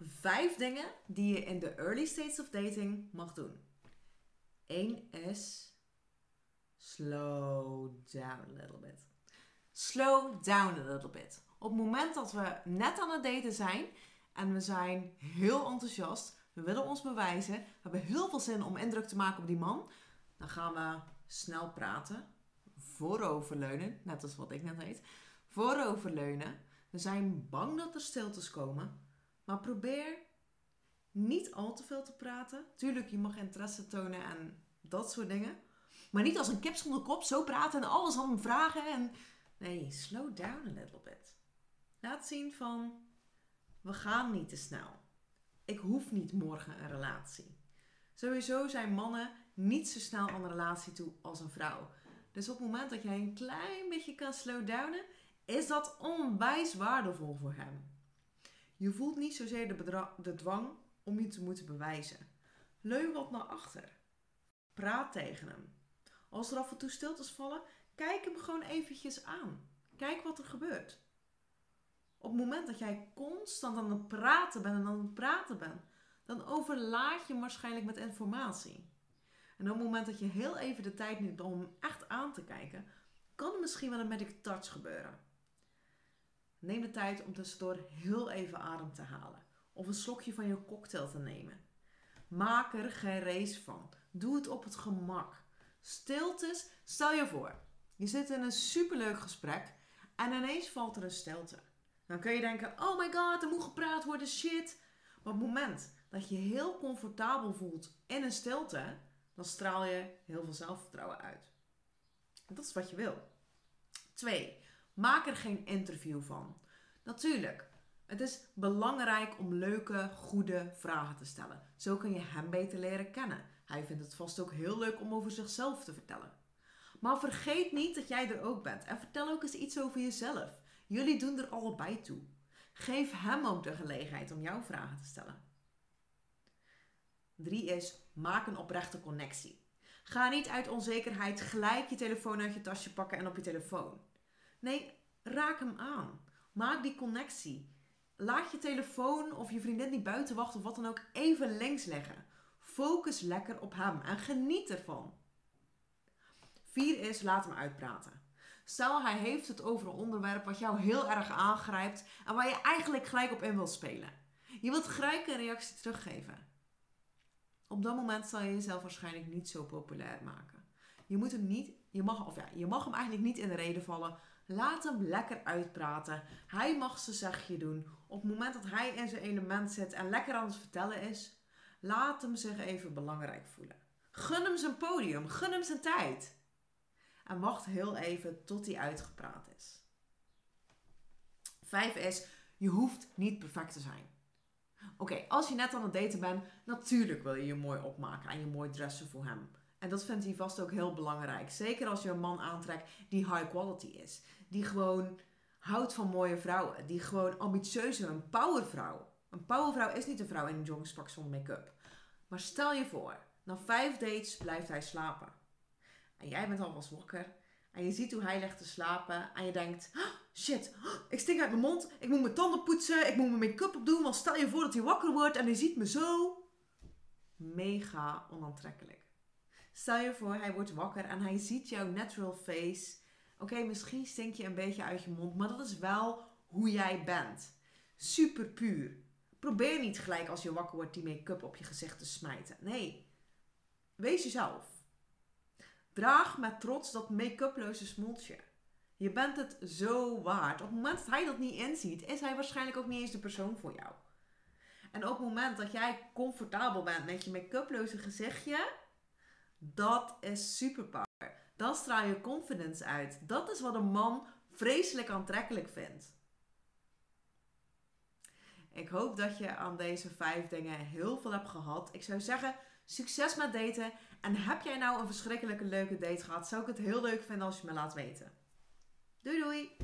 Vijf dingen die je in de early stages of dating mag doen. Eén is slow down a little bit. Slow down a little bit. Op het moment dat we net aan het daten zijn en we zijn heel enthousiast, we willen ons bewijzen, we hebben heel veel zin om indruk te maken op die man, dan gaan we snel praten, vooroverleunen, net als wat ik net deed, vooroverleunen. We zijn bang dat er stiltes komen, maar probeer niet al te veel te praten. Tuurlijk, je mag interesse tonen en dat soort dingen. Maar niet als een kip zonder kop zo praten en alles aan hem vragen. En... Nee, slow down a little bit. Laat zien van, we gaan niet te snel. Ik hoef niet morgen een relatie. Sowieso zijn mannen niet zo snel aan een relatie toe als een vrouw. Dus op het moment dat jij een klein beetje kan slowdownen, is dat onwijs waardevol voor hem. Je voelt niet zozeer de, de dwang om je te moeten bewijzen. Leun wat naar achter. Praat tegen hem. Als er af en toe stiltes vallen, kijk hem gewoon eventjes aan. Kijk wat er gebeurt. Op het moment dat jij constant aan het praten bent en aan het praten bent, dan overlaat je hem waarschijnlijk met informatie. En op het moment dat je heel even de tijd neemt om hem echt aan te kijken, kan er misschien wel een medic touch gebeuren. Neem de tijd om tussendoor heel even adem te halen. Of een slokje van je cocktail te nemen. Maak er geen race van. Doe het op het gemak. Stiltes, stel je voor. Je zit in een superleuk gesprek en ineens valt er een stilte. Dan kun je denken, oh my god, er moet gepraat worden, shit. Maar op het moment dat je heel comfortabel voelt in een stilte, dan straal je heel veel zelfvertrouwen uit. dat is wat je wil. Twee, maak er geen interview van. Natuurlijk, het is belangrijk om leuke, goede vragen te stellen. Zo kun je hem beter leren kennen. Hij vindt het vast ook heel leuk om over zichzelf te vertellen. Maar vergeet niet dat jij er ook bent en vertel ook eens iets over jezelf. Jullie doen er allebei toe. Geef hem ook de gelegenheid om jouw vragen te stellen. Drie is, maak een oprechte connectie. Ga niet uit onzekerheid gelijk je telefoon uit je tasje pakken en op je telefoon. Nee, raak hem aan. Maak die connectie. Laat je telefoon of je vriendin die buiten wacht of wat dan ook even links leggen. Focus lekker op hem en geniet ervan. Vier is, laat hem uitpraten. Stel hij heeft het over een onderwerp wat jou heel erg aangrijpt en waar je eigenlijk gelijk op in wilt spelen. Je wilt gelijk een reactie teruggeven. Op dat moment zal je jezelf waarschijnlijk niet zo populair maken. Je moet hem niet, je mag, of ja, je mag hem eigenlijk niet in de reden vallen. Laat hem lekker uitpraten. Hij mag zijn zegje doen. Op het moment dat hij in zijn element zit en lekker aan het vertellen is, laat hem zich even belangrijk voelen. Gun hem zijn podium, gun hem zijn tijd. En wacht heel even tot hij uitgepraat is. Vijf is, je hoeft niet perfect te zijn. Oké, als je net aan het daten bent, natuurlijk wil je je mooi opmaken en je mooi dressen voor hem. En dat vindt hij vast ook heel belangrijk. Zeker als je een man aantrekt die high quality is. Die gewoon houdt van mooie vrouwen. Die gewoon ambitieus is, een powervrouw. Een powervrouw is niet een vrouw in een joggingspak zonder make-up. Maar stel je voor, na vijf dates blijft hij slapen. En jij bent alvast wakker. En je ziet hoe hij legt te slapen. En je denkt, oh, shit, oh, ik stink uit mijn mond. Ik moet mijn tanden poetsen. Ik moet mijn make-up opdoen. Want stel je voor dat hij wakker wordt en hij ziet me zo. Mega onaantrekkelijk. Stel je voor, hij wordt wakker en hij ziet jouw natural face. Oké, misschien stink je een beetje uit je mond. Maar dat is wel hoe jij bent. Super puur. Probeer niet gelijk als je wakker wordt die make-up op je gezicht te smijten. Nee. Wees jezelf. Draag met trots dat make-uploze smoltje. Je bent het zo waard. Op het moment dat hij dat niet inziet, is hij waarschijnlijk ook niet eens de persoon voor jou. En op het moment dat jij comfortabel bent met je make-uploze gezichtje, dat is superpower. Dan straal je confidence uit. Dat is wat een man vreselijk aantrekkelijk vindt. Ik hoop dat je aan deze vijf dingen heel veel hebt gehad. Ik zou zeggen, succes met daten. En heb jij nou een verschrikkelijke leuke date gehad? Zou ik het heel leuk vinden als je me laat weten. Doei doei!